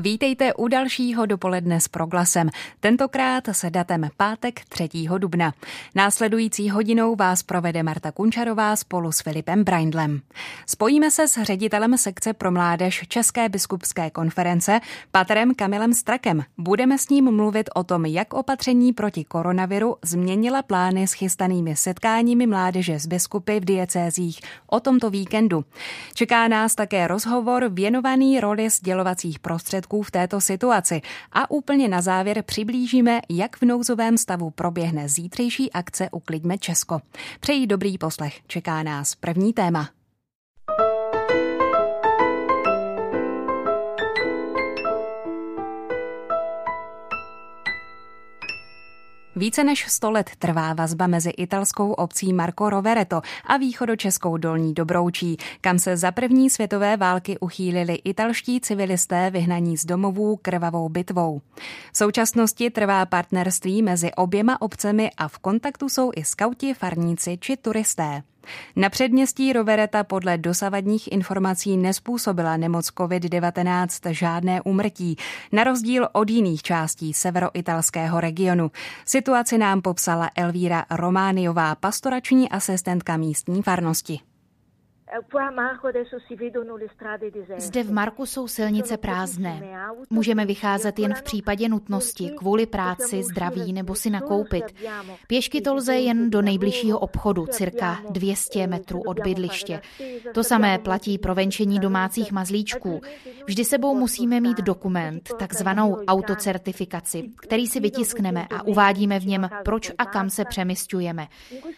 Vítejte u dalšího dopoledne s proglasem, tentokrát se datem pátek 3. dubna. Následující hodinou vás provede Marta Kunčarová spolu s Filipem Braindlem. Spojíme se s ředitelem sekce pro mládež České biskupské konference Patrem Kamilem Strakem. Budeme s ním mluvit o tom, jak opatření proti koronaviru změnila plány s chystanými setkáními mládeže z biskupy v diecézích o tomto víkendu. Čeká nás také rozhovor věnovaný roli sdělovacích prostředků prostředků v této situaci. A úplně na závěr přiblížíme, jak v nouzovém stavu proběhne zítřejší akce Uklidme Česko. Přeji dobrý poslech. Čeká nás první téma. Více než 100 let trvá vazba mezi italskou obcí Marco Rovereto a východočeskou Dolní Dobroučí, kam se za první světové války uchýlili italští civilisté vyhnaní z domovů krvavou bitvou. V současnosti trvá partnerství mezi oběma obcemi a v kontaktu jsou i skauti, farníci či turisté. Na předměstí Rovereta podle dosavadních informací nespůsobila nemoc COVID-19 žádné úmrtí, na rozdíl od jiných částí severoitalského regionu. Situaci nám popsala Elvíra Romániová, pastorační asistentka místní farnosti. Zde v Marku jsou silnice prázdné. Můžeme vycházet jen v případě nutnosti, kvůli práci, zdraví nebo si nakoupit. Pěšky to lze jen do nejbližšího obchodu, cirka 200 metrů od bydliště. To samé platí pro venčení domácích mazlíčků. Vždy sebou musíme mít dokument, takzvanou autocertifikaci, který si vytiskneme a uvádíme v něm, proč a kam se přemysťujeme.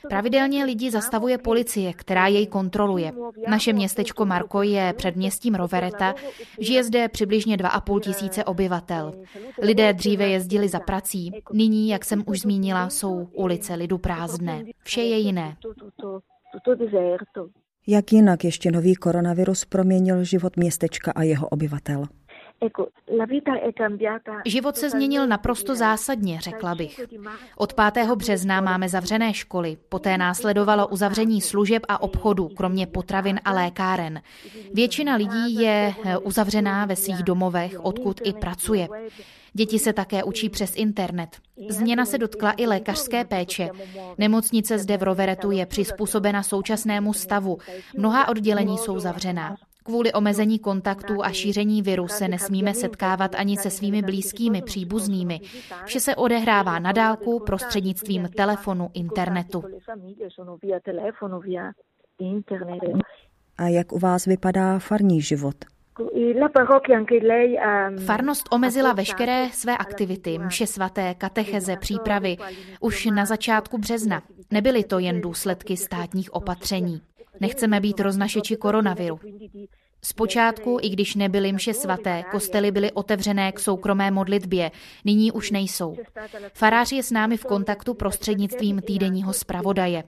Pravidelně lidi zastavuje policie, která jej kontroluje. Naše městečko Marko je předměstím Rovereta, žije zde přibližně 2,5 tisíce obyvatel. Lidé dříve jezdili za prací, nyní, jak jsem už zmínila, jsou ulice lidu prázdné. Vše je jiné. Jak jinak ještě nový koronavirus proměnil život městečka a jeho obyvatel? Život se změnil naprosto zásadně, řekla bych. Od 5. března máme zavřené školy, poté následovalo uzavření služeb a obchodů, kromě potravin a lékáren. Většina lidí je eh, uzavřená ve svých domovech, odkud i pracuje. Děti se také učí přes internet. Změna se dotkla i lékařské péče. Nemocnice zde v Roveretu je přizpůsobena současnému stavu. Mnoha oddělení jsou zavřená. Kvůli omezení kontaktů a šíření viru se nesmíme setkávat ani se svými blízkými příbuznými. Vše se odehrává na dálku prostřednictvím telefonu, internetu. A jak u vás vypadá farní život? Farnost omezila veškeré své aktivity, mše svaté, katecheze, přípravy, už na začátku března. Nebyly to jen důsledky státních opatření. Nechceme být roznašeči koronaviru. Zpočátku, i když nebyly mše svaté, kostely byly otevřené k soukromé modlitbě, nyní už nejsou. Farář je s námi v kontaktu prostřednictvím týdenního zpravodaje.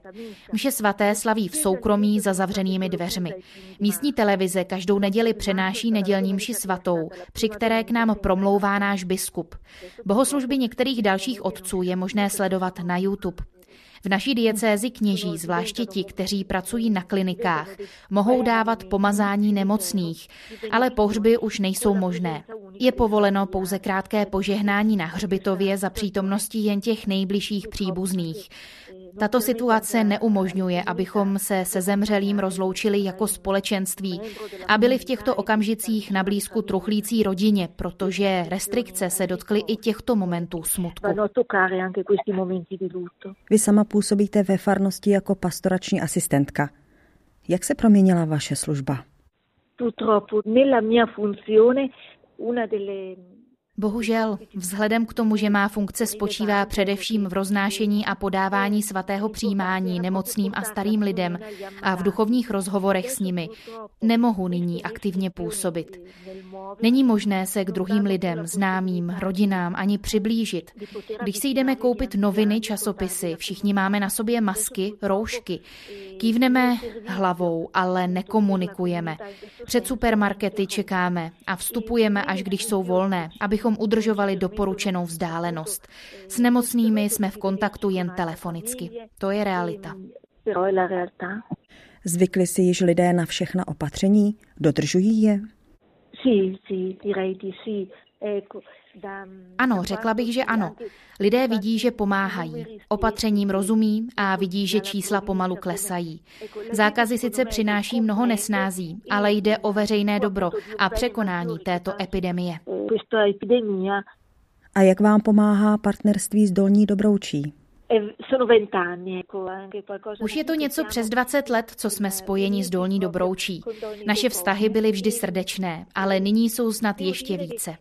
Mše svaté slaví v soukromí za zavřenými dveřmi. Místní televize každou neděli přenáší nedělní mši svatou, při které k nám promlouvá náš biskup. Bohoslužby některých dalších otců je možné sledovat na YouTube. V naší diecézi kněží, zvláště ti, kteří pracují na klinikách, mohou dávat pomazání nemocných, ale pohřby už nejsou možné. Je povoleno pouze krátké požehnání na hřbitově za přítomnosti jen těch nejbližších příbuzných. Tato situace neumožňuje, abychom se se zemřelým rozloučili jako společenství a byli v těchto okamžicích na blízku truchlící rodině, protože restrikce se dotkly i těchto momentů smutku. Vy sama působíte ve farnosti jako pastorační asistentka. Jak se proměnila vaše služba? Purtroppo nella mia funzione una delle Bohužel, vzhledem k tomu, že má funkce spočívá především v roznášení a podávání svatého přijímání nemocným a starým lidem a v duchovních rozhovorech s nimi, nemohu nyní aktivně působit. Není možné se k druhým lidem, známým, rodinám ani přiblížit. Když si jdeme koupit noviny, časopisy, všichni máme na sobě masky, roušky. Kývneme hlavou, ale nekomunikujeme. Před supermarkety čekáme a vstupujeme, až když jsou volné, abychom abychom udržovali doporučenou vzdálenost. S nemocnými jsme v kontaktu jen telefonicky. To je realita. Zvykli si již lidé na všechna opatření? Dodržují je? Ano, řekla bych, že ano. Lidé vidí, že pomáhají. Opatřením rozumí a vidí, že čísla pomalu klesají. Zákazy sice přináší mnoho nesnází, ale jde o veřejné dobro a překonání této epidemie. A jak vám pomáhá partnerství s Dolní Dobroučí? Už je to něco přes 20 let, co jsme spojeni s Dolní Dobroučí. Naše vztahy byly vždy srdečné, ale nyní jsou snad ještě více.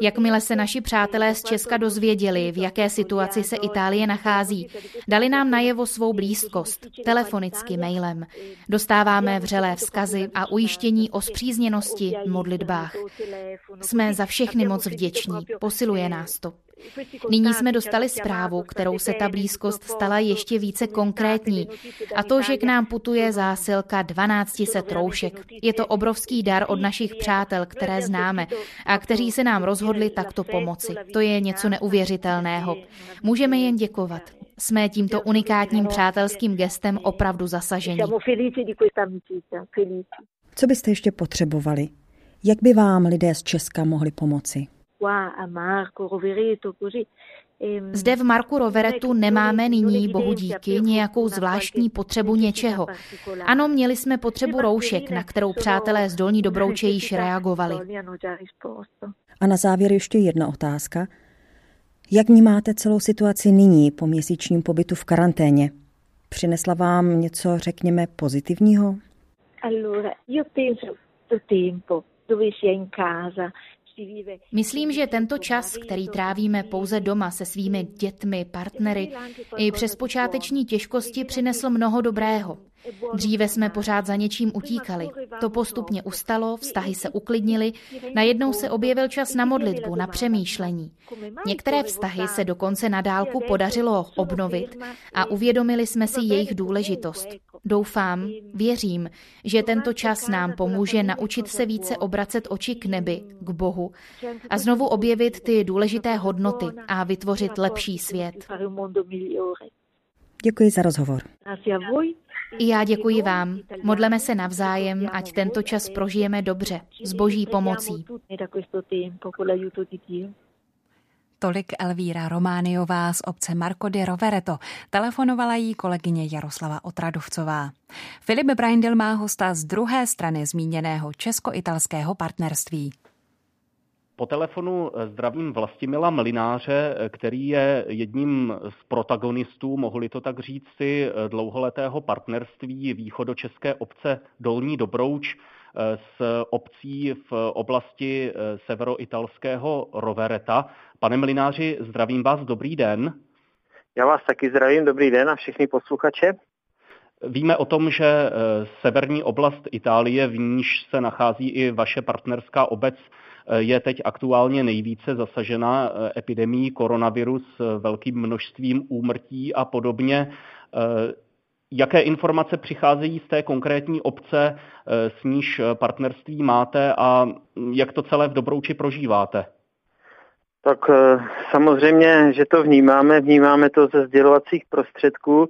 Jakmile se naši přátelé z Česka dozvěděli, v jaké situaci se Itálie nachází, dali nám najevo svou blízkost, telefonicky, mailem. Dostáváme vřelé vzkazy a ujištění o zpřízněnosti v modlitbách. Jsme za všechny moc vděční, posiluje nás to. Nyní jsme dostali zprávu, kterou se ta blízkost stala ještě více konkrétní. A to, že k nám putuje zásilka 1200 troušek. Je to obrovský dar od našich přátel, které známe a kteří se nám rozhodli takto pomoci. To je něco neuvěřitelného. Můžeme jen děkovat. Jsme tímto unikátním přátelským gestem opravdu zasaženi. Co byste ještě potřebovali? Jak by vám lidé z Česka mohli pomoci? Zde v Marku Roveretu nemáme nyní, bohu díky, nějakou zvláštní potřebu něčeho. Ano, měli jsme potřebu roušek, na kterou přátelé z Dolní Dobrouče již reagovali. A na závěr ještě jedna otázka. Jak vnímáte celou situaci nyní po měsíčním pobytu v karanténě? Přinesla vám něco, řekněme, pozitivního? Allora, io penso tempo dove si è in casa Myslím, že tento čas, který trávíme pouze doma se svými dětmi, partnery, i přes počáteční těžkosti přinesl mnoho dobrého. Dříve jsme pořád za něčím utíkali. To postupně ustalo, vztahy se uklidnily, najednou se objevil čas na modlitbu, na přemýšlení. Některé vztahy se dokonce na dálku podařilo obnovit a uvědomili jsme si jejich důležitost. Doufám, věřím, že tento čas nám pomůže naučit se více obracet oči k nebi, k Bohu a znovu objevit ty důležité hodnoty a vytvořit lepší svět. Děkuji za rozhovor. I já děkuji vám. Modleme se navzájem, ať tento čas prožijeme dobře, s boží pomocí. Tolik Elvíra Romániová z obce Marco di Rovereto. Telefonovala jí kolegyně Jaroslava Otradovcová. Filip Braindl má hosta z druhé strany zmíněného česko-italského partnerství. Po telefonu zdravím Vlastimila Mlináře, který je jedním z protagonistů, mohli to tak říct si, dlouholetého partnerství východočeské obce Dolní Dobrouč s obcí v oblasti severoitalského Rovereta. Pane Mlináři, zdravím vás, dobrý den. Já vás taky zdravím, dobrý den a všechny posluchače. Víme o tom, že severní oblast Itálie, v níž se nachází i vaše partnerská obec, je teď aktuálně nejvíce zasažena epidemí koronaviru s velkým množstvím úmrtí a podobně. Jaké informace přicházejí z té konkrétní obce, s níž partnerství máte a jak to celé v Dobrouči prožíváte? Tak samozřejmě, že to vnímáme, vnímáme to ze sdělovacích prostředků,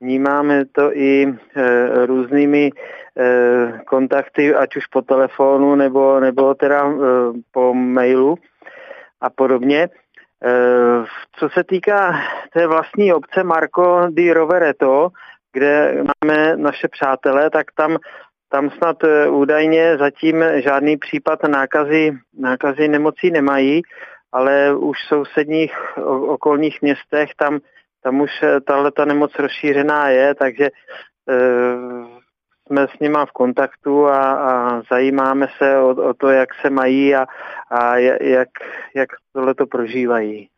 vnímáme to i e, různými e, kontakty, ať už po telefonu nebo, nebo teda e, po mailu a podobně. E, co se týká té vlastní obce Marco di Rovereto, kde máme naše přátelé, tak tam, tam snad údajně zatím žádný případ nákazy, nákazy nemocí nemají, ale už v sousedních okolních městech tam tam už eh, tahle ta nemoc rozšířená je, takže e, jsme s nima v kontaktu a, a zajímáme se o, o to, jak se mají a, a jak, jak tohle to prožívají.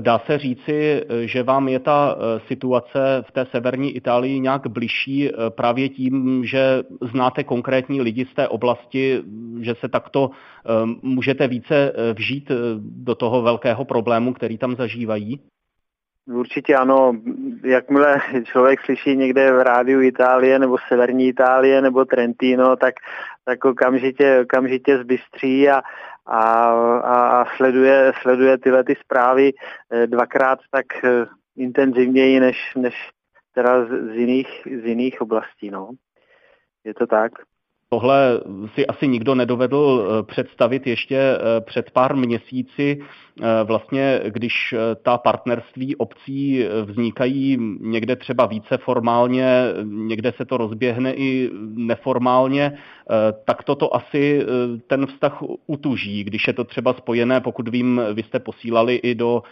Dá se říci, že vám je ta eh, situace v té severní Itálii nějak bližší právě tím, že znáte konkrétní lidi z té oblasti, že se takto můžete více vžít do toho velkého problému, který tam zažívají? Určitě ano, jakmile člověk slyší někde v rádiu Itálie nebo Severní Itálie nebo Trentino, tak, tak okamžitě, okamžitě zbystří a, a, a, sleduje, sleduje tyhle ty zprávy dvakrát tak intenzivněji než, než teda z jiných, z jiných oblastí. No. Je to tak. Tohle si asi nikdo nedovedl eh, představit ještě eh, před pár měsíci, eh, vlastně když ta partnerství obcí vznikají někde třeba více formálně, někde se to rozběhne i neformálně, tak toto asi ten vztah utuží, když je to třeba spojené, pokud vím, vy jste posílali i do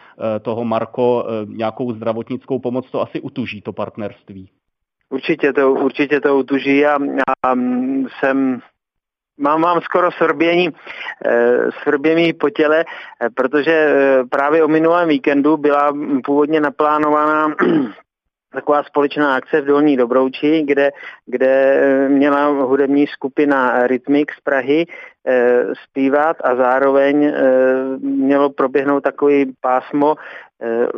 toho Marko nějakou zdravotnickou pomoc, to asi utuží to partnerství. Určitě to, určitě to utuží a, a jsem Mám, mám skoro srbění, e, srbění po těle, e, protože e, právě o minulém víkendu byla původně naplánovaná taková společná akce v Dolní Dobrouči, kde, kde měla hudební skupina Rytmik z Prahy zpívat a zároveň mělo proběhnout takový pásmo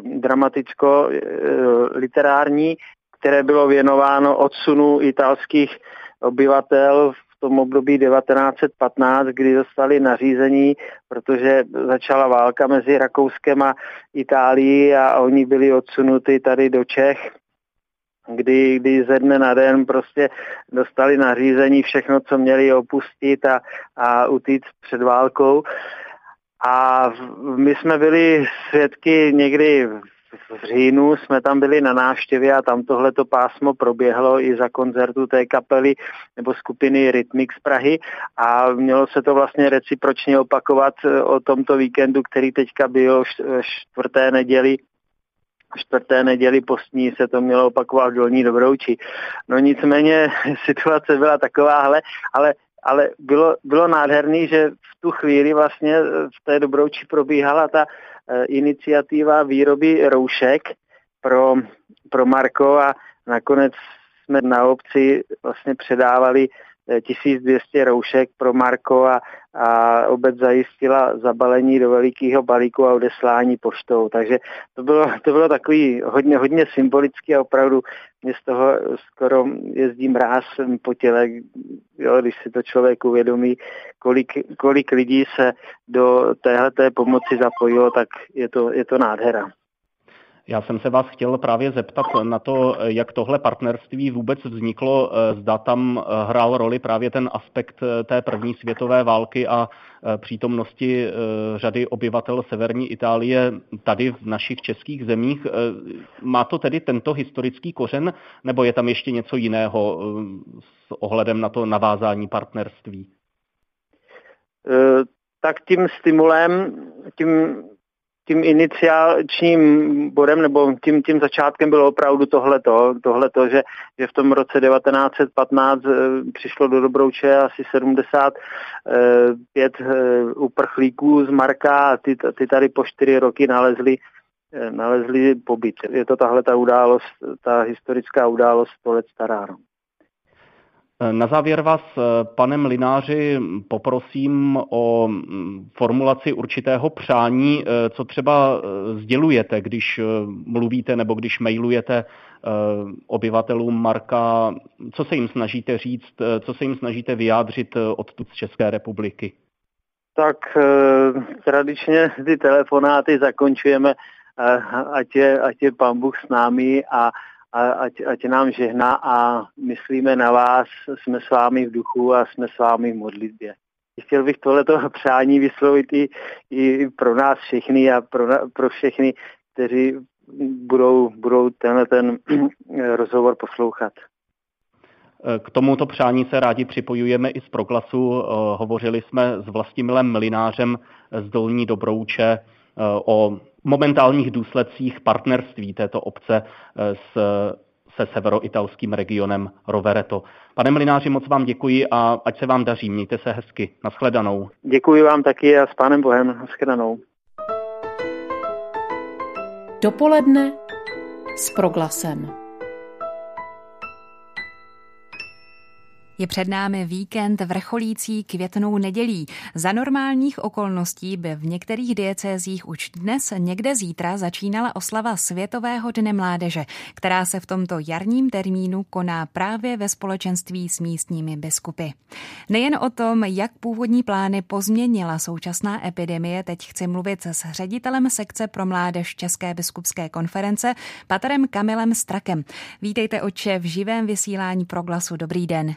dramaticko-literární, které bylo věnováno odsunu italských obyvatel v tom období 1915, kdy dostali nařízení, protože začala válka mezi Rakouskem a Itálií a oni byli odsunuti tady do Čech, kdy, kdy ze dne na den prostě dostali nařízení všechno, co měli opustit a, a utíct před válkou. A my jsme byli svědky někdy v říjnu jsme tam byli na návštěvě a tam tohleto pásmo proběhlo i za koncertu té kapely nebo skupiny Rytmik z Prahy a mělo se to vlastně recipročně opakovat eh, o tomto víkendu, který teďka byl čtvrté neděli čtvrté neděli postní se to mělo opakovat v Dolní Dobrouči. No nicméně situace byla takováhle, ale ale bylo, bylo nádherný, že v tu chvíli vlastně v té Dobrouči probíhala ta Eh, iniciativa výroby roušek pro, pro Marko a nakonec jsme na obci vlastně předávali 1200 eh, roušek pro Marko a, a obec zajistila zabalení do velikého balíku a odeslání poštou. Takže to bylo, to bylo takový hodně, hodně symbolický a opravdu mě z toho skoro jezdí mráz po těle, jo, když si to člověk uvědomí, kolik, kolik lidí se do téhleté pomoci zapojilo, tak je to, je to nádhera. Já jsem se vás chtěl právě zeptat na to, jak tohle partnerství vůbec vzniklo. Zda tam hrál roli právě ten aspekt té první světové války a přítomnosti řady obyvatel severní Itálie tady v našich českých zemích. Má to tedy tento historický kořen, nebo je tam ještě něco jiného s ohledem na to navázání partnerství? Tak tím stimulem, tím tím iniciálním bodem nebo tím, tím začátkem bylo opravdu tohleto, tohleto že, že v tom roce 1915 e, přišlo do Dobrouče asi 75 e, e, uprchlíků z Marka a ty, ty tady po čtyři roky nalezli nalezli pobyt. Je to tahle ta událost, ta historická událost 100 let stará. No. Na závěr vás, pane Mlináři, poprosím o mm, formulaci určitého přání, eh, co třeba eh, sdělujete, když eh, mluvíte nebo když mailujete obyvatelům Marka, co se jim snažíte říct, co se jim snažíte vyjádřit odtud z České republiky? Tak tradičně ty telefonáty zakončujeme, ať je, ať je pan Bůh s námi a a ať, ať nám žehná a myslíme na vás, jsme s vámi v duchu a jsme s vámi v modlitbě. Chtěl bych tohleto přání vyslovit i, i pro nás všechny a pro, pro všechny, kteří budou, budou tenhle ten rozhovor poslouchat. K tomuto přání se rádi připojujeme i z Proklasu. Hovořili jsme s Vlastimilem Mlinářem z Dolní Dobrouče o momentálních důsledcích partnerství této obce eh, s, se severoitalským regionem Rovereto. Pane Mlináři, moc vám děkuji a ať se vám daří. Mějte se hezky. Naschledanou. Děkuji vám taky a s pánem Bohem. Naschledanou. Dopoledne s proglasem. Je před námi víkend vrcholící květnou nedělí. Za normálních okolností by v některých diecézích už dnes někde zítra začínala oslava Světového dne mládeže, která se v tomto jarním termínu koná právě ve společenství s místními biskupy. Nejen o tom, jak původní plány pozměnila současná epidemie, teď chci mluvit s ředitelem sekce pro mládež České biskupské konference, paterem Kamilem Strakem. Vítejte oče v živém vysílání proglasu. Dobrý den.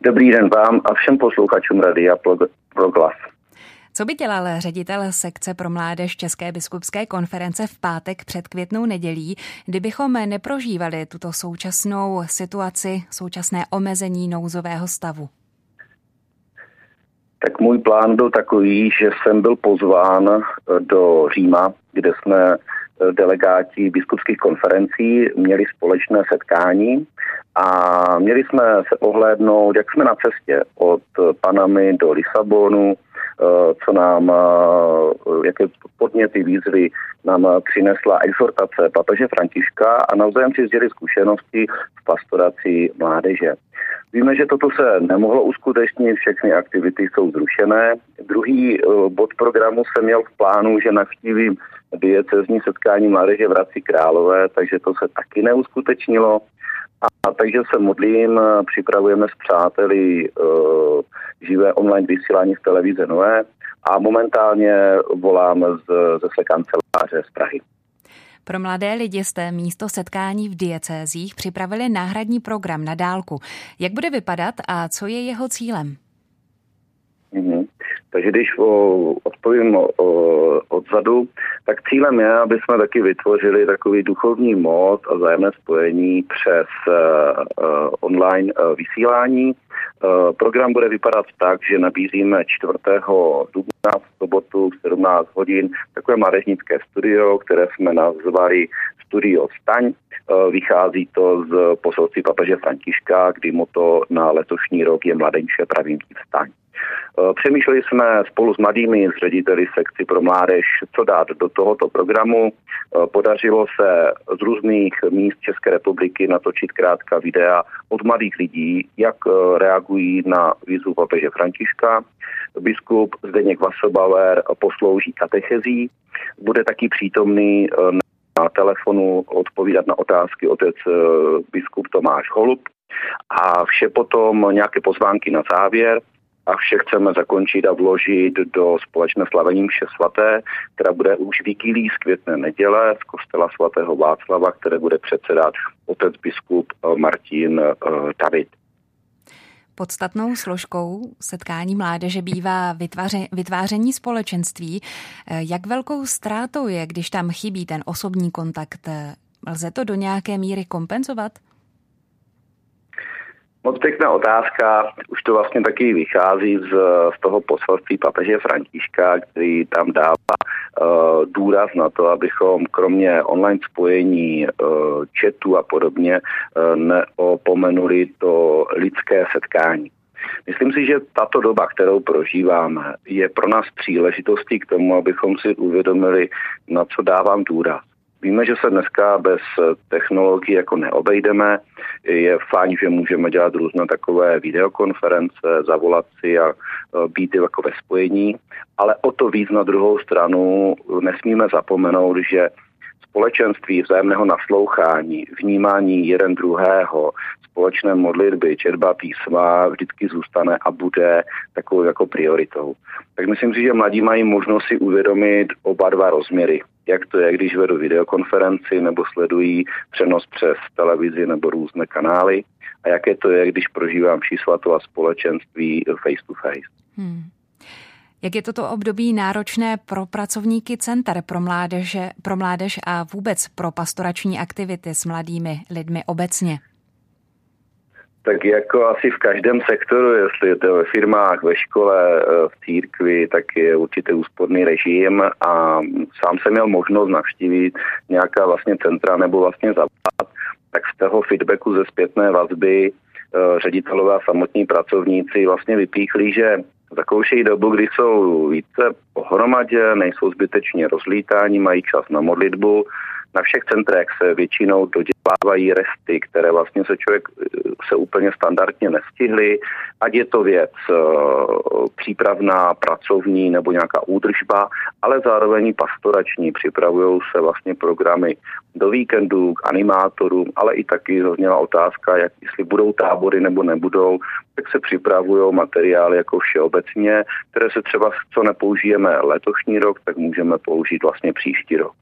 Dobrý den vám a všem posluchačům Radia Proglas. Co by dělal ředitel sekce pro mládež České biskupské konference v pátek před květnou nedělí, kdybychom neprožívali tuto současnou situaci, současné omezení nouzového stavu? Tak můj plán byl takový, že jsem byl pozván do Říma, kde jsme delegáti biskupských konferencí měli společné setkání a měli jsme se ohlédnout, jak jsme na cestě od Panamy do Lisabonu, eh, co nám, eh, jaké podněty výzvy nám přinesla exhortace papeže Františka a navzájem si sdělili zkušenosti v pastoraci mládeže. Víme, že toto se nemohlo uskutečnit, všechny aktivity jsou zrušené. Druhý eh, bod programu jsem měl v plánu, že navštívím diecezní setkání mládeže v Hradci Králové, takže to se taky neuskutečnilo. A takže se modlím, připravujeme s přáteli uh, živé online vysílání v televize Nové a momentálně volám z, ze kanceláře z Prahy. Pro mladé lidi jste místo setkání v diecézích připravili náhradní program na dálku. Jak bude vypadat a co je jeho cílem? Takže když o, odpovím o, odzadu, tak cílem je, aby jsme taky vytvořili takový duchovní mod a zájemné spojení přes uh, online uh, vysílání. Uh, program bude vypadat tak, že nabízíme 4. dubna v sobotu v 17 hodin takové mládežnické studio, které jsme nazvali Studio Staň. Vychází to z poselství papeže Františka, kdy moto na letošní rok je mladenče pravým Staň. Eh, přemýšleli jsme spolu s mladými, s řediteli sekci pro mládež, co dát do tohoto programu. Eh, podařilo se z různých míst České republiky natočit krátká videa od mladých lidí, jak eh, reagují na výzvu papeže Františka. Biskup Zdeněk Vasobauer poslouží katechezí. Bude taky přítomný na telefonu odpovídat na otázky otec biskup Tomáš Holub a vše potom nějaké pozvánky na závěr a vše chceme zakončit a vložit do společné slavení mše svaté, která bude už Vikilí z květné neděle z kostela svatého Václava, které bude předsedat otec biskup eh, Martin eh, David. Podstatnou složkou setkání mládeže bývá vytváře, vytváření společenství. Eh, jak velkou ztrátou je, když tam chybí ten osobní kontakt? Lze to do nějaké míry kompenzovat? Moc pěkná otázka, už to vlastně taky vychází z, z toho poselství papeže Františka, který tam dává uh, důraz na to, abychom kromě online spojení uh, chatu a podobně uh, neopomenuli to lidské setkání. Myslím si, že tato doba, kterou prožíváme, je pro nás příležitostí k tomu, abychom si uvědomili, na co dávám důraz. Víme, že se dneska bez technologií jako neobejdeme. Je fajn, že můžeme dělat různé takové videokonference, zavolat si a e, být jako ve spojení, ale o to víc na druhou stranu nesmíme zapomenout, že společenství vzájemného naslouchání, vnímání jeden druhého, společné modlitby, četba písma vždycky zůstane a bude takovou jako prioritou. Tak myslím si, že mladí mají možnost si uvědomit oba dva rozměry jak to je, když vedu videokonferenci nebo sledují přenos přes televizi nebo různé kanály a jaké to je, když prožívám vší svatou a společenství face to face. Hmm. Jak je toto období náročné pro pracovníky center pro, mládeže, pro mládež a vůbec pro pastorační aktivity s mladými lidmi obecně? Tak jako asi v každém sektoru, jestli je to ve firmách, ve škole, eh, v církvi, tak je určitě úsporný režim a sám jsem měl možnost navštívit nějaká vlastně centra nebo vlastně zavolat, tak z toho feedbacku ze zpětné vazby eh, ředitelové a samotní pracovníci vlastně vypíchli, že zakoušejí dobu, kdy jsou více pohromadě, nejsou zbytečně rozlítáni, mají čas na modlitbu, Na všech centrech se většinou dodělávají resty, které vlastně se člověk se úplně standardně nestihly, ať je to věc přípravná, pracovní nebo nějaká údržba, ale zároveň pastorační. Připravují se vlastně programy do víkendu, k animátorům, ale i taky zazněla otázka, jak jestli budou tábory nebo nebudou, tak se připravují materiály jako všeobecně, které se třeba, co nepoužijeme letošní rok, tak můžeme použít vlastně příští rok.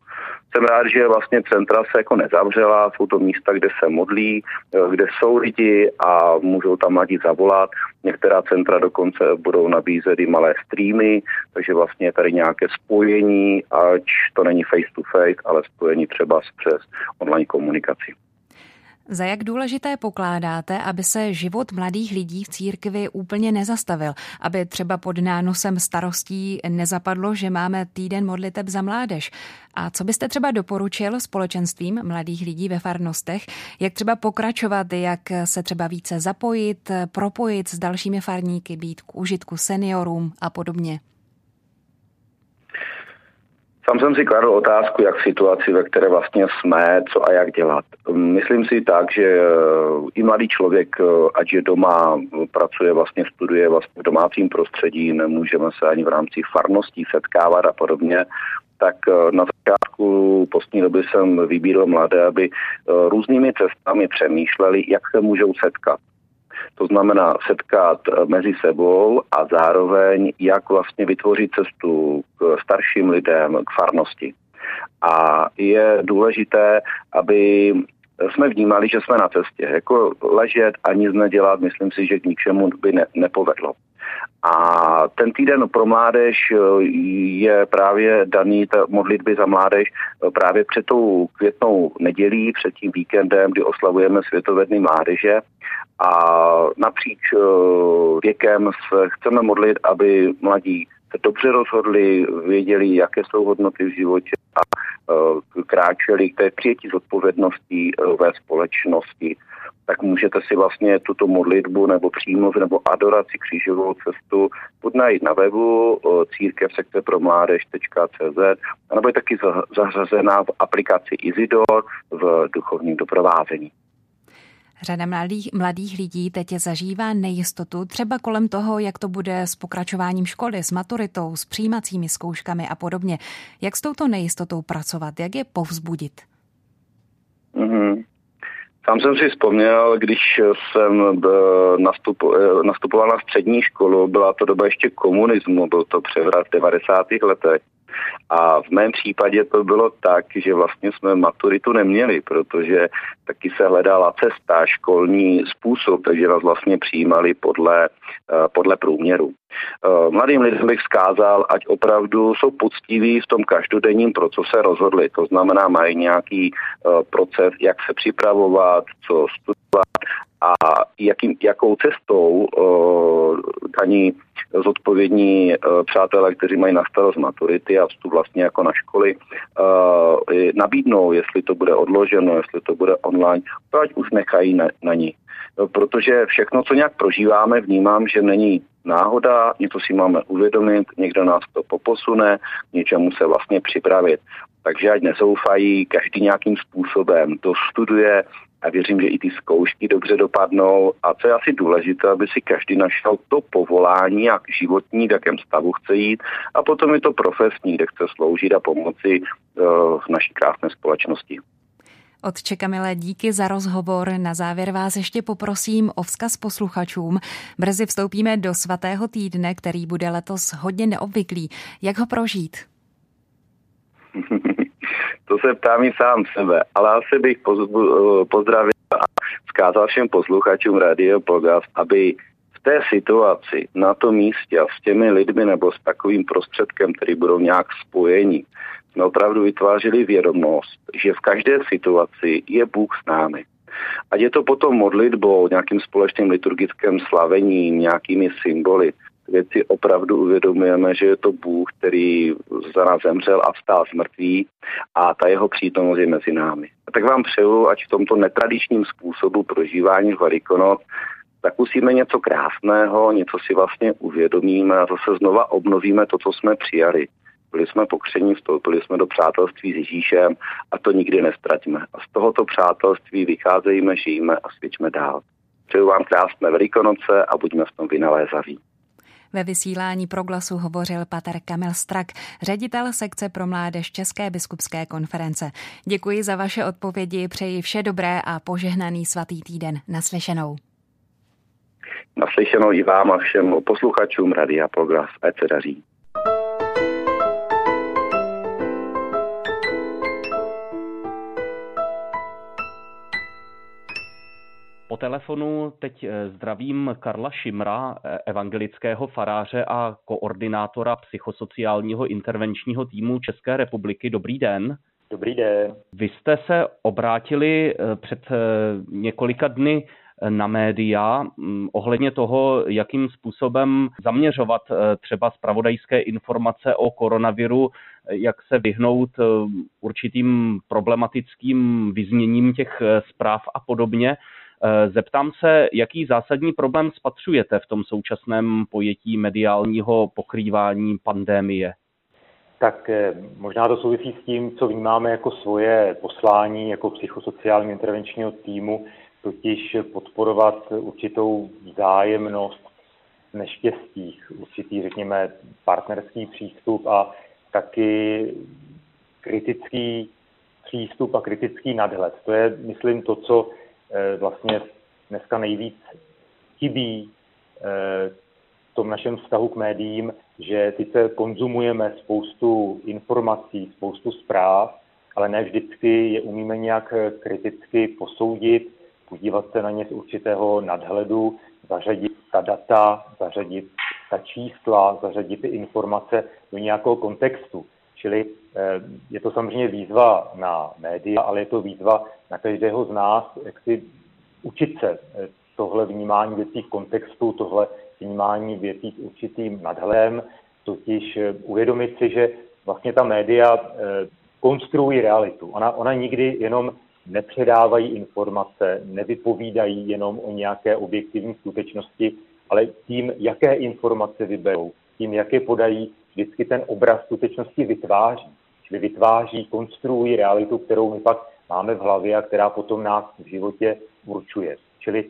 Jsem rád, že vlastně centra se jako nezavřela, jsou to místa, kde se modlí, kde jsou lidi a můžou tam mladí zavolat. Některá centra dokonce budou nabízet i malé streamy, takže vlastně je tady nějaké spojení, ať to není face to face, ale spojení třeba přes online komunikaci. Za jak důležité pokládáte, aby se život mladých lidí v církvi úplně nezastavil, aby třeba pod nánosem starostí nezapadlo, že máme týden modliteb za mládež? A co byste třeba doporučil společenstvím mladých lidí ve farnostech? Jak třeba pokračovat, jak se třeba více zapojit, propojit s dalšími farníky, být k užitku seniorům a podobně? Sam jsem si kladl otázku, jak v situaci, ve které vlastně jsme, co a jak dělat. Myslím si tak, že eh, i mladý člověk, eh, ať je doma, pracuje, vlastně studuje vlastně v domácím prostředí, nemůžeme se ani v rámci farností setkávat a podobně, tak eh, na začátku postní doby jsem vybíral mladé, aby různými cestami přemýšleli, jak se můžou setkat to znamená setkat eh, mezi sebou a zároveň jak vlastně vytvořit cestu k starším lidem, k farnosti. A je důležité, aby jsme vnímali, že jsme na cestě. Jako ležet a nic nedělat, myslím si, že k ničemu by ne, nepovedlo. A ten týden pro mládež eh, je právě daný ta modlitby za mládež eh, právě před tou květnou nedělí, před tím víkendem, kdy oslavujeme Světové dny mládeže. A napříč eh, věkem se chceme modlit, aby mladí se dobře rozhodli, věděli, jaké jsou hodnoty v životě a kráčeli k té přijetí zodpovědností ve společnosti tak můžete si vlastně tuto modlitbu nebo přímo nebo adoraci křížovou cestu buď najít na webu církev sekce pro mládež.cz nebo je taky zařazená v aplikaci Isidor v duchovním doprovázení. Řada mladých, mladých lidí teď zažívá nejistotu, třeba kolem toho, jak to bude s pokračováním školy, s maturitou, s přijímacími zkouškami a podobně. Jak s touto nejistotou pracovat, jak je povzbudit? Mm-hmm. Sám jsem si vzpomněl, když jsem nastupoval na střední školu, byla to doba ještě komunismu, byl to převrat v 90. letech. A v mém případě to bylo tak, že vlastně jsme maturitu neměli, protože taky se hledala cesta, školní způsob, takže nás vlastně přijímali podle, eh, podle průměru. Eh, mladým lidem bych zkázal, ať opravdu jsou poctiví v tom každodenním procesu se rozhodli. To znamená, mají nějaký eh, proces, jak se připravovat, co studovat a jakým, jakou cestou ani zodpovědní přátelé, kteří mají na starost maturity a vstup vlastně jako na školy, nabídnou, jestli to bude odloženo, jestli to bude online, to ať už nechají na, na ní. Protože všechno, co nějak prožíváme, vnímám, že není náhoda, něco si máme uvědomit, někdo nás to poposune, něčemu se vlastně připravit. Takže ať nezoufají, každý nějakým způsobem to studuje a věřím, že i ty zkoušky dobře dopadnou. A co je asi důležité, aby si každý našel to povolání, jak životní, v jakém stavu chce jít a potom je to profesní, kde chce sloužit a pomoci uh, v naší krásné společnosti. Od Čekamilé díky za rozhovor. Na závěr vás ještě poprosím o vzkaz posluchačům. Brzy vstoupíme do svatého týdne, který bude letos hodně neobvyklý. Jak ho prožít? to se ptám i sám sebe, ale asi bych pozdravil a zkázal všem posluchačům Radio Podcast, aby v té situaci, na tom místě a s těmi lidmi nebo s takovým prostředkem, který budou nějak spojení, jsme opravdu vytvářeli vědomost, že v každé situaci je Bůh s námi. Ať je to potom modlitbou, nějakým společným liturgickým slavením, nějakými symboly, věci opravdu uvědomujeme, že je to Bůh, který za nás zemřel a vstál z mrtví a ta jeho přítomnost je mezi námi. A tak vám přeju, ať v tomto netradičním způsobu prožívání Velikonoc zakusíme něco krásného, něco si vlastně uvědomíme a zase znova obnovíme to, co jsme přijali byli jsme pokření, vstoupili jsme do přátelství s Ježíšem a to nikdy nestratíme. A z tohoto přátelství vycházejme, žijeme a svědčme dál. Přeju vám krásné velikonoce a buďme v tom vynalézaví. Ve vysílání proglasu hovořil pater Kamil Strak, ředitel sekce pro mládež České biskupské konference. Děkuji za vaše odpovědi, přeji vše dobré a požehnaný svatý týden. Naslyšenou. Naslyšenou i vám a všem posluchačům Radia Proglas. Ať se daří. Po telefonu teď eh, zdravím Karla Šimra, eh, evangelického faráře a koordinátora psychosociálního intervenčního týmu České republiky. Dobrý den. Dobrý den. Vy jste se obrátili eh, před několika dny na média mm, ohledně toho, jakým způsobem zaměřovat třeba spravodajské informace o koronaviru, jak se vyhnout určitým problematickým vyzněním těch zpráv a podobně. Eh, zeptám se, jaký zásadní problém spatřujete v tom současném pojetí mediálního pokrývání pandémie? Tak eh, možná to souvisí s tím, co vnímáme jako svoje poslání, jako psychosociálního intervenčního týmu, totiž podporovat určitou zájemnost v neštěstích, určitý, řekněme, partnerský přístup a taky kritický přístup a kritický nadhled. To je, myslím, to, co vlastně dneska nejvíc chybí eh, v tom našem vztahu k médiím, že sice konzumujeme spoustu informací, spoustu zpráv, ale ne vždycky je umíme nějak kriticky posoudit, podívat se na ně z určitého nadhledu, zařadit ta data, zařadit ta čísla, zařadit ty informace do nějakého kontextu. Čili eh, je to samozřejmě výzva na média, ale je to výzva na každého z nás, jak si učit se eh, tohle vnímání věcí v kontextu, tohle vnímání věcí s určitým nadhledem, totiž eh, uvědomit si, že vlastně ta média konstruují realitu. Ona, ona nikdy jenom nepředávají informace, nevypovídají jenom o nějaké objektivní skutečnosti, ale tím, jaké informace vyberou, tím, jak je podají, vždycky ten obraz skutečnosti vytváří. Čili vytváří, konstruují realitu, kterou my pak máme v hlavě a která potom nás v životě určuje. Čili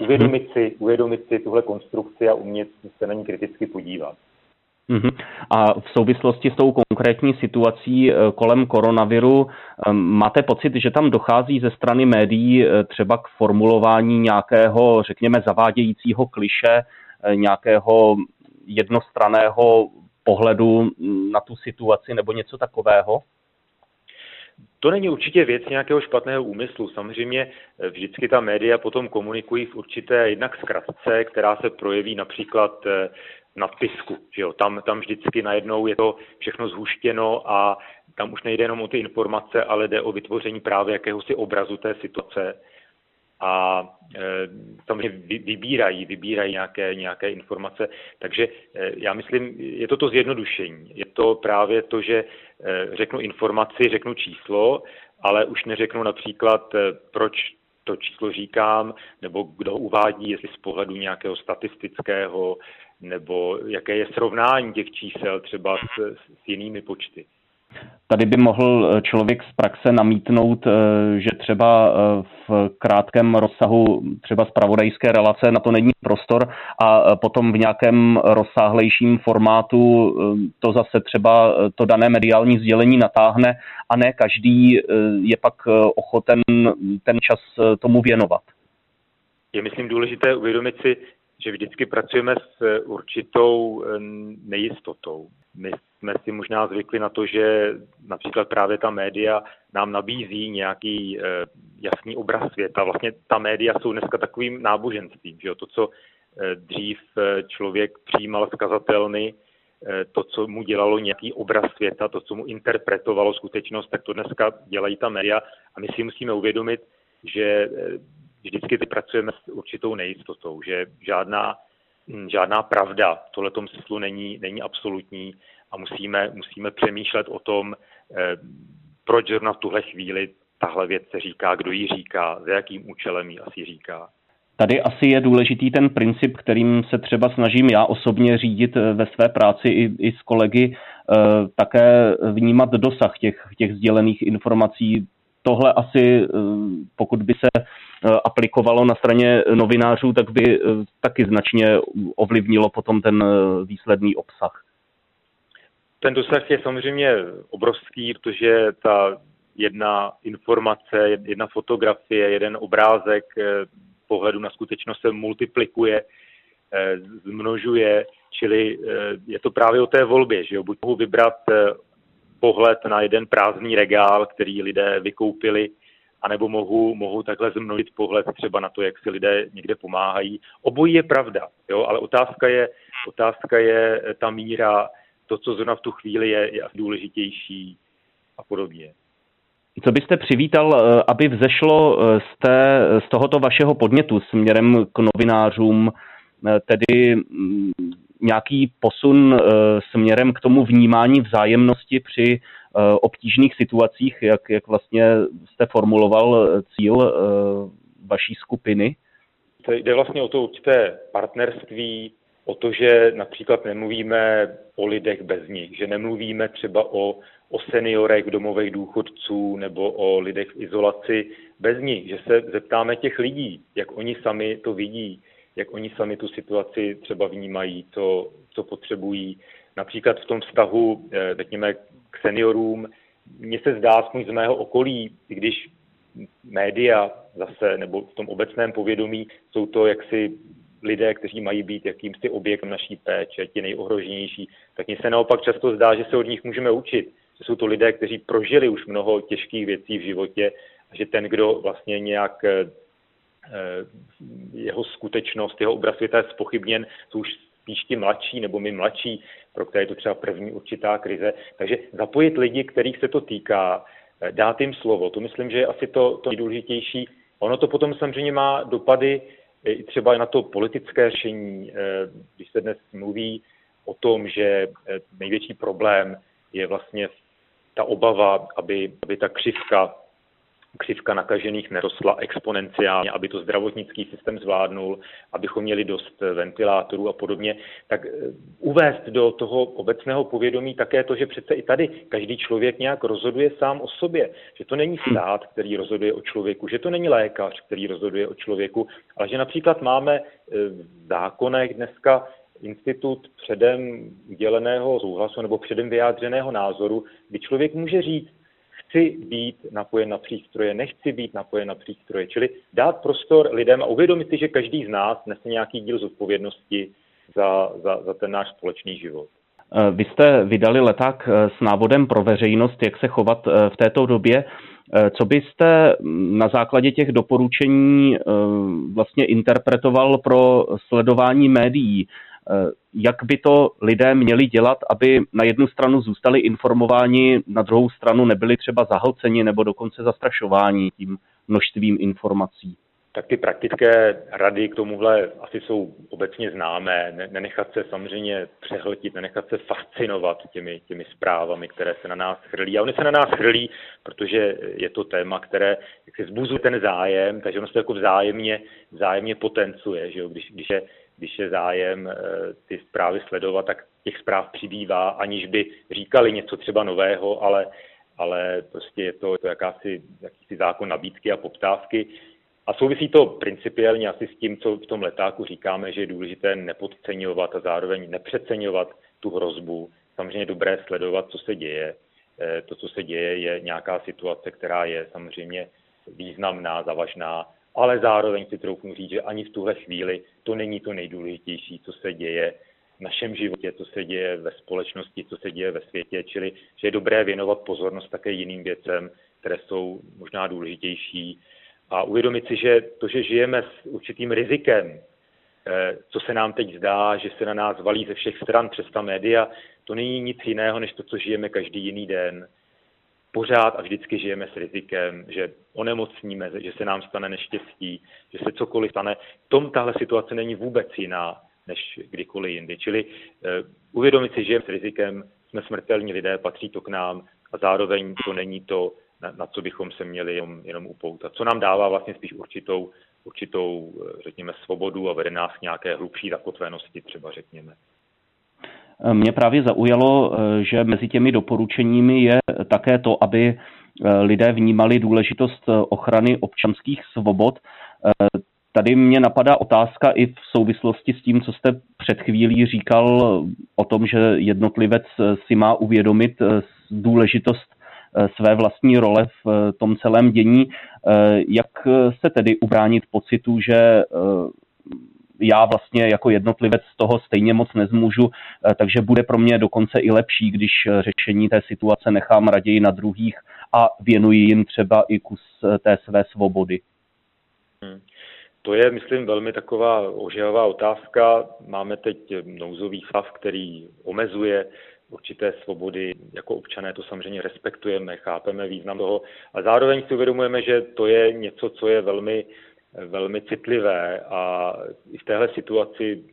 uvědomit si, uvědomit si tuhle konstrukci a umět se na ní kriticky podívat. Mhm. A v souvislosti s tou konkrétní situací eh, kolem koronaviru eh, máte pocit, že tam dochází ze strany médií eh, třeba k formulování nějakého, řekněme, zavádějícího kliše, nějakého jednostraného pohledu na tu situaci nebo něco takového? To není určitě věc nějakého špatného úmyslu. Samozřejmě eh, vždycky ta média potom komunikují v určité jednak zkratce, která se projeví například eh, na tisku. Že jo? Tam, tam vždycky najednou je to všechno zhuštěno a tam už nejde jenom o ty informace, ale jde o vytvoření právě jakéhosi obrazu té situace a e, samozřejmě vybírají, vybírají nějaké, nějaké informace. Takže e, já myslím, je to to zjednodušení. Je to právě to, že e, řeknu informaci, řeknu číslo, ale už neřeknu například, proč to číslo říkám, nebo kdo uvádí, jestli z pohledu nějakého statistického, nebo jaké je srovnání těch čísel třeba s, s jinými počty. Tady by mohl eh, člověk z praxe namítnout, eh, že třeba eh, v krátkém rozsahu třeba zpravodajské relace na to není prostor a potom v nějakém rozsáhlejším formátu to zase třeba to dané mediální sdělení natáhne a ne každý je pak ochoten ten čas tomu věnovat. Je myslím důležité uvědomit si, že vždycky pracujeme s určitou nejistotou. My jsme si možná zvykli na to, že například právě ta média nám nabízí nějaký eh, jasný obraz světa. Vlastně ta média jsou dneska takovým náboženstvím. Že jo? To, co eh, dřív eh, člověk přijímal z kazatelny, to, co mu dělalo nějaký obraz světa, to, co mu interpretovalo skutečnost, tak to dneska dělají ta média a my si musíme uvědomit, že vždycky ty pracujeme s určitou nejistotou, že žádná, hm, žádná pravda v tomto smyslu není, není absolutní a musíme, musíme přemýšlet o tom, eh, proč zrovna v tuhle chvíli tahle věc se říká, kdo ji říká, za jakým účelem ji asi říká. Tady asi je důležitý ten princip, kterým se třeba snažím já osobně řídit ve své práci i, i s kolegy, také vnímat dosah těch, těch sdělených informací. Tohle asi, pokud by se aplikovalo na straně novinářů, tak by taky značně ovlivnilo potom ten výsledný obsah. Ten dosah je samozřejmě obrovský, protože ta jedna informace, jedna fotografie, jeden obrázek eh, pohledu na skutečnost se multiplikuje, eh, zmnožuje, čili eh, je to právě o té volbě, že jo? Buď mohu vybrat pohled na jeden prázdný regál, který lidé vykoupili, anebo mohu, mohu takhle zmnožit pohled třeba na to, jak si lidé někde pomáhají. Obojí je pravda, jo? ale otázka je, otázka je ta míra, to, co zrovna v tu chvíli je, je důležitější a podobně. Co byste přivítal, eh, aby vzešlo eh, z, té, z tohoto vašeho podnětu směrem k novinářům, eh, tedy mm, nějaký posun směrem k tomu vnímání vzájemnosti při obtížných situacích, jak, jak vlastně jste formuloval cíl vaší skupiny? To jde vlastně o to určité partnerství, o to, že například nemluvíme o lidech bez nich, že nemluvíme třeba o, o seniorech, domových důchodců nebo o lidech v izolaci bez nich, že se zeptáme těch lidí, jak oni sami to vidí, jak oni sami tu situaci třeba vnímají, co, co potřebují. Například v tom vztahu, eh, řekněme, k seniorům, mně se zdá, aspoň z mého okolí, když média zase, nebo v tom obecném povědomí, jsou to jaksi lidé, kteří mají být jakýmsi objektem naší péče, ti nejohroženější, tak mně se naopak často zdá, že se od nich můžeme učit. Že jsou to lidé, kteří prožili už mnoho těžkých věcí v životě a že ten, kdo vlastně nějak eh, jeho skutečnost, jeho obraz světa je spochybněn, jsou už spíš ti mladší nebo my mladší, pro které je to třeba první určitá krize. Takže zapojit lidi, kterých se to týká, eh, dát jim slovo, to myslím, že je asi to, to nejdůležitější. Ono to potom samozřejmě má dopady i třeba na to politické řešení, eh, když se dnes mluví o tom, že eh, největší problém je vlastně ta obava, aby, aby ta křivka křivka nakažených nerostla exponenciálně, aby to zdravotnický systém zvládnul, abychom měli dost ventilátorů a podobně, tak eh, uvést do toho obecného povědomí také to, že přece i tady každý člověk nějak rozhoduje sám o sobě, že to není stát, který rozhoduje o člověku, že to není lékař, který rozhoduje o člověku, ale že například máme eh, v zákonech dneska institut předem uděleného souhlasu nebo předem vyjádřeného názoru, kdy člověk může říct, chci být napojen na přístroje, nechci být napojen na přístroje. Čili dát prostor lidem a uvědomit si, že každý z nás nese nějaký díl zodpovědnosti za, za, za ten náš společný život. Eh, vy jste vydali leták eh, s návodem pro veřejnost, jak se chovat eh, v této době. Co byste na základě těch doporučení vlastně interpretoval pro sledování médií? Eh, jak by to lidé měli dělat, aby na jednu stranu zůstali informováni, na druhou stranu nebyli třeba zahlceni nebo dokonce zastrašováni tím množstvím informací? Tak ty praktické rady k tomuhle asi jsou obecně známé. Nenechat se samozřejmě přehltit, nenechat se fascinovat těmi, těmi zprávami, které se na nás chrlí. A oni se na nás chrlí, protože je to téma, které jak se zbuzuje ten zájem, takže ono se to jako vzájemně, vzájemně potencuje. Že jo? Když, když je když je zájem eh, ty zprávy sledovat, tak těch zpráv přibývá, aniž by říkali něco třeba nového, ale, ale prostě je to, to jakási, jakýsi zákon nabídky a poptávky. A souvisí to principiálně asi s tím, co v tom letáku říkáme, že je důležité nepodceňovat a zároveň nepřeceňovat tu hrozbu. Samozřejmě dobré sledovat, co se děje. Eh, to, co se děje, je nějaká situace, která je samozřejmě významná, zavažná, ale zároveň si troufnu říct, že ani v tuhle chvíli to není to nejdůležitější, co se děje v našem životě, co se děje ve společnosti, co se děje ve světě, čili že je dobré věnovat pozornost také jiným věcem, které jsou možná důležitější. A uvědomit si, že to, že žijeme s určitým rizikem, eh, co se nám teď zdá, že se na nás valí ze všech stran přes ta média, to není nic jiného, než to, co žijeme každý jiný den pořád a vždycky žijeme s rizikem, že onemocníme, že se nám stane neštěstí, že se cokoliv stane. Tom tahle situace není vůbec jiná než kdykoliv jindy. Čili uh, uvědomit si, že žijeme s rizikem, jsme smrtelní lidé, patří to k nám a zároveň to není to na, na co bychom se měli jenom, jenom upoutat. Co nám dává vlastně spíš určitou, určitou, řekněme, svobodu a vede nás k nějaké hlubší zakotvenosti třeba, řekněme. Mě právě zaujalo, že mezi těmi doporučeními je také to, aby lidé vnímali důležitost ochrany občanských svobod. Tady mě napadá otázka i v souvislosti s tím, co jste před chvílí říkal o tom, že jednotlivec si má uvědomit důležitost své vlastní role v tom celém dění. Jak se tedy ubránit pocitu, že já vlastně jako jednotlivec z toho stejně moc nezmůžu, takže bude pro mě dokonce i lepší, když řešení té situace nechám raději na druhých a věnuji jim třeba i kus té své svobody. Hmm. To je, myslím, velmi taková ožehavá otázka. Máme teď nouzový stav, který omezuje určité svobody. Jako občané to samozřejmě respektujeme, chápeme význam toho, a zároveň si uvědomujeme, že to je něco, co je velmi, velmi citlivé a i v téhle situaci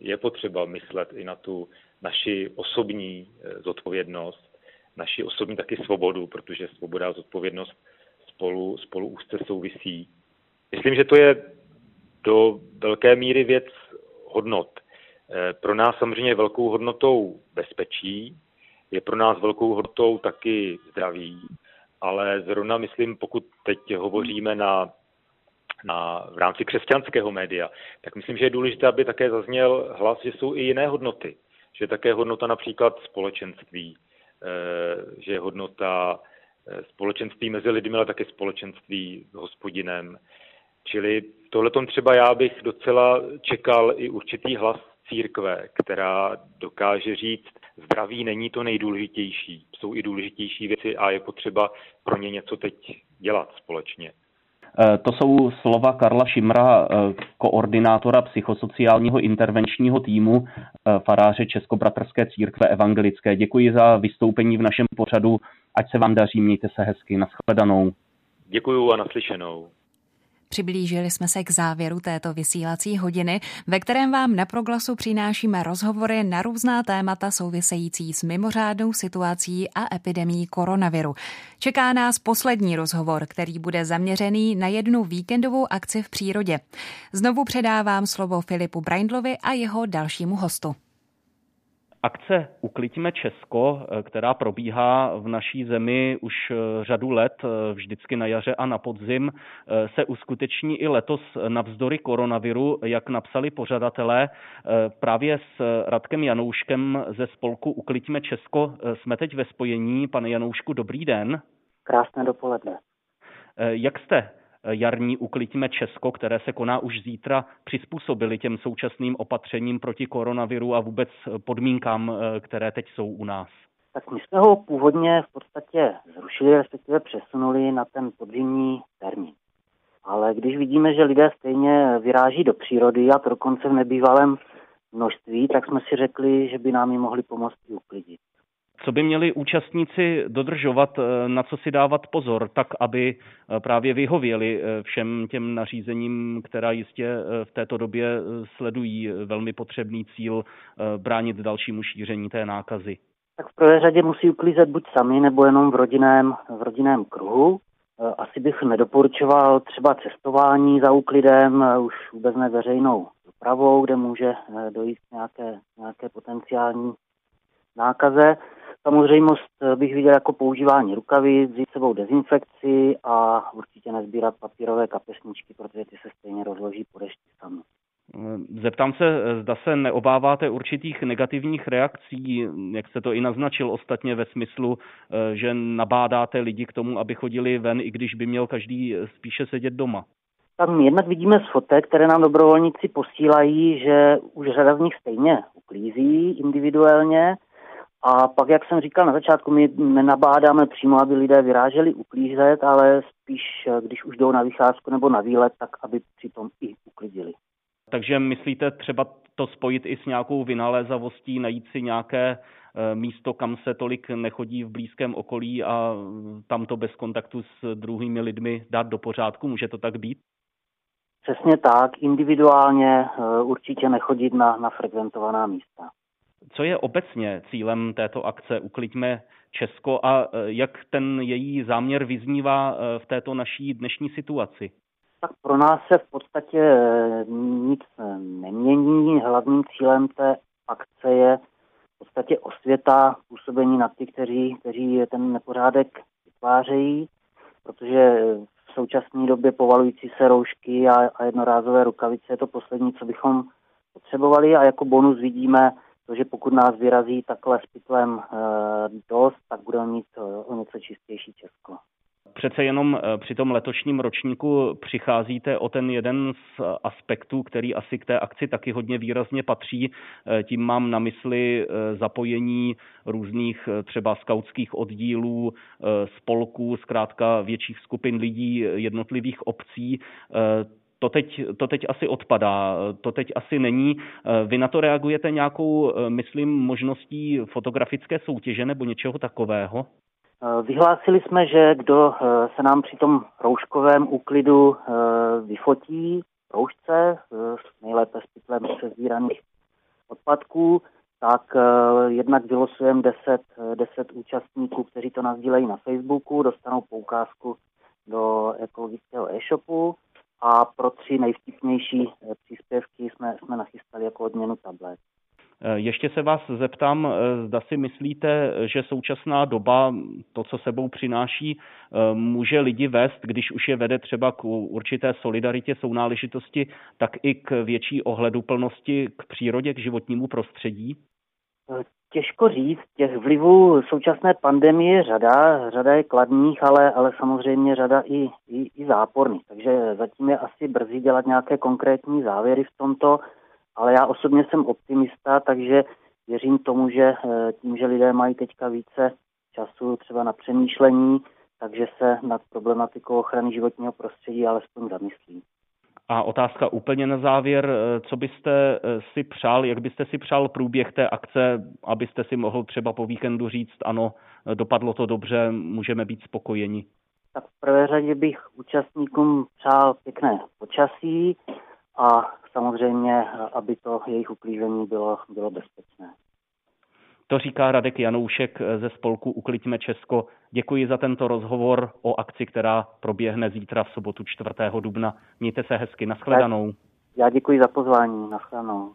je potřeba myslet i na tu naši osobní eh, zodpovědnost, naši osobní taky svobodu, protože svoboda a zodpovědnost spolu, spolu úzce souvisí. Myslím, že to je do velké míry věc hodnot. Eh, pro nás samozřejmě velkou hodnotou bezpečí, je pro nás velkou hodnotou taky zdraví, ale zrovna myslím, pokud teď hovoříme na, na, v rámci křesťanského média, tak myslím, že je důležité, aby také zazněl hlas, že jsou i jiné hodnoty. Že je také hodnota například společenství, eh, že je hodnota eh, společenství mezi lidmi, ale také společenství s hospodinem. Čili tohle třeba já bych docela čekal i určitý hlas církve, která dokáže říct, zdraví není to nejdůležitější, jsou i důležitější věci a je potřeba pro ně něco teď dělat společně. E, to jsou slova Karla Šimra, e, koordinátora psychosociálního intervenčního týmu e, faráře Českobratrské církve evangelické. Děkuji za vystoupení v našem pořadu. Ať se vám daří, mějte se hezky. Naschledanou. Děkuji a naslyšenou. Přiblížili jsme se k závěru této vysílací hodiny, ve kterém vám na proglasu přinášíme rozhovory na různá témata související s mimořádnou situací a epidemí koronaviru. Čeká nás poslední rozhovor, který bude zaměřený na jednu víkendovou akci v přírodě. Znovu předávám slovo Filipu Braindlovi a jeho dalšímu hostu. Akce Ukliďme Česko, eh, která probíhá v naší zemi už eh, řadu let, eh, vždycky na jaře a na podzim, se uskuteční i letos navzdory koronaviru, jak napsali pořadatelé. Právě s Radkem Janouškem ze spolku Ukliďme Česko jsme teď ve spojení. Pane Janoušku, dobrý den. Krásné dopoledne. Jak jste jarní Uklidíme Česko, které se koná už zítra, přizpůsobili těm současným opatřením proti koronaviru a vůbec podmínkám, eh, které teď jsou u nás? Tak my jsme ho původně v podstatě zrušili, respektive přesunuli na ten podzimní termín. Ale když vidíme, že lidé stejně vyráží do přírody a to dokonce v nebývalém množství, tak jsme si řekli, že by nám ji mohli pomoct i uklidit. Co by měli účastníci dodržovat, eh, na co si dávat pozor, tak aby eh, právě vyhověli eh, všem těm nařízením, která jistě v této době sledují velmi potřebný cíl bránit dalšímu šíření té nákazy? Tak v prvé řadě musí uklízet buď sami, nebo jenom v rodinném, v rodinném kruhu. Asi bych nedoporučoval třeba cestování za úklidem, už vůbec ne veřejnou dopravou, kde může dojít nějaké, nějaké potenciální nákaze. Samozřejmost eh, bych viděl jako používání rukavic, vzít sebou dezinfekci a určitě nezbírat papírové kapesničky, protože ty se stejně rozloží po dešti sami. Eh, zeptám se, eh, zda se neobáváte určitých negativních reakcí, jak se to i naznačil ostatně ve smyslu, že nabádáte lidi k tomu, aby chodili ven, i když by měl každý spíše sedět doma. Tam jednak vidíme z fotek, které nám dobrovolníci posílají, že už řada z nich stejně uklízí individuálně, a pak, jak jsem říkal na začátku, my nenabádáme přímo, aby lidé vyráželi uklízet, ale spíš, když už jdou na vycházku nebo na výlet, tak aby přitom i uklidili. Takže myslíte třeba to spojit i s nějakou vynalézavostí, najít si nějaké eh, místo, kam se tolik nechodí v blízkém okolí a tam to bez kontaktu s druhými lidmi dát do pořádku? Může to tak být? Přesně tak, individuálně eh, určitě nechodit na, na frekventovaná místa. Co je obecně cílem této akce Ukliďme Česko a jak ten její záměr vyznívá v této naší dnešní situaci? Tak pro nás se v podstatě nic nemění. Hlavním cílem té akce je v podstatě osvěta působení na ty, kteří, kteří ten nepořádek vytvářejí, protože v současné době povalující se roušky a, a jednorázové rukavice je to poslední, co bychom potřebovali a jako bonus vidíme to, že pokud nás vyrazí takhle s pytlem e, dost, tak budeme mít o něco čistější Česko přece jenom eh, při tom letošním ročníku přicházíte o ten jeden z aspektů, který asi k té akci taky hodně výrazně patří. Eh, tím mám na mysli eh, zapojení různých třeba skautských oddílů, spolků, zkrátka větších skupin lidí, jednotlivých obcí to teď, to teď asi odpadá, to teď asi není. Vy na to reagujete nějakou, myslím, možností fotografické soutěže nebo něčeho takového? Eh, vyhlásili jsme, že kdo eh, se nám při tom rouškovém úklidu eh, vyfotí roušce, nejlépe s pytlem přezbíraných odpadků, tak jednak vylosujeme 10, 10 účastníků, kteří to nazdílejí na Facebooku, dostanou poukázku do ekologického e-shopu a pro tři nejvtipnější příspěvky jsme, jsme nachystali jako odměnu tablet. Eh, ještě se vás zeptám, eh, zda si myslíte, že současná doba, to, co sebou přináší, eh, může lidi vést, když už je vede třeba k určité solidaritě, sounáležitosti, tak i k větší ohleduplnosti k přírodě, k životnímu prostředí? Těžko říct, těch vlivů současné pandemie je řada, řada je kladných, ale, ale samozřejmě řada i, i, i záporných. Takže zatím je asi brzy dělat nějaké konkrétní závěry v tomto ale já osobně jsem optimista, takže věřím tomu, že eh, tím, že lidé mají teďka více času třeba na přemýšlení, takže se nad problematikou ochrany životního prostředí alespoň zamyslí. A otázka úplně na závěr, eh, co byste eh, si přál, jak byste si přál průběh té akce, abyste si mohl třeba po víkendu říct, ano, dopadlo to dobře, můžeme být spokojeni? Tak v prvé řadě bych účastníkům přál pěkné počasí a samozřejmě, aby to jejich uklízení bylo, bylo bezpečné. To říká Radek Janoušek ze spolku Ukliďme Česko. Děkuji za tento rozhovor o akci, která proběhne zítra v sobotu 4. dubna. Mějte se hezky, nashledanou. Já děkuji za pozvání, nashledanou.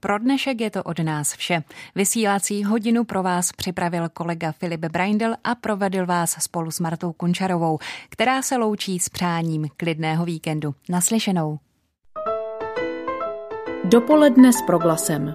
Pro dnešek je to od nás vše. Vysílací hodinu pro vás připravil kolega Filip Braindl a provedl vás spolu s Martou Kunčarovou, která se loučí s přáním klidného víkendu. Naslyšenou. Dopoledne s proglasem.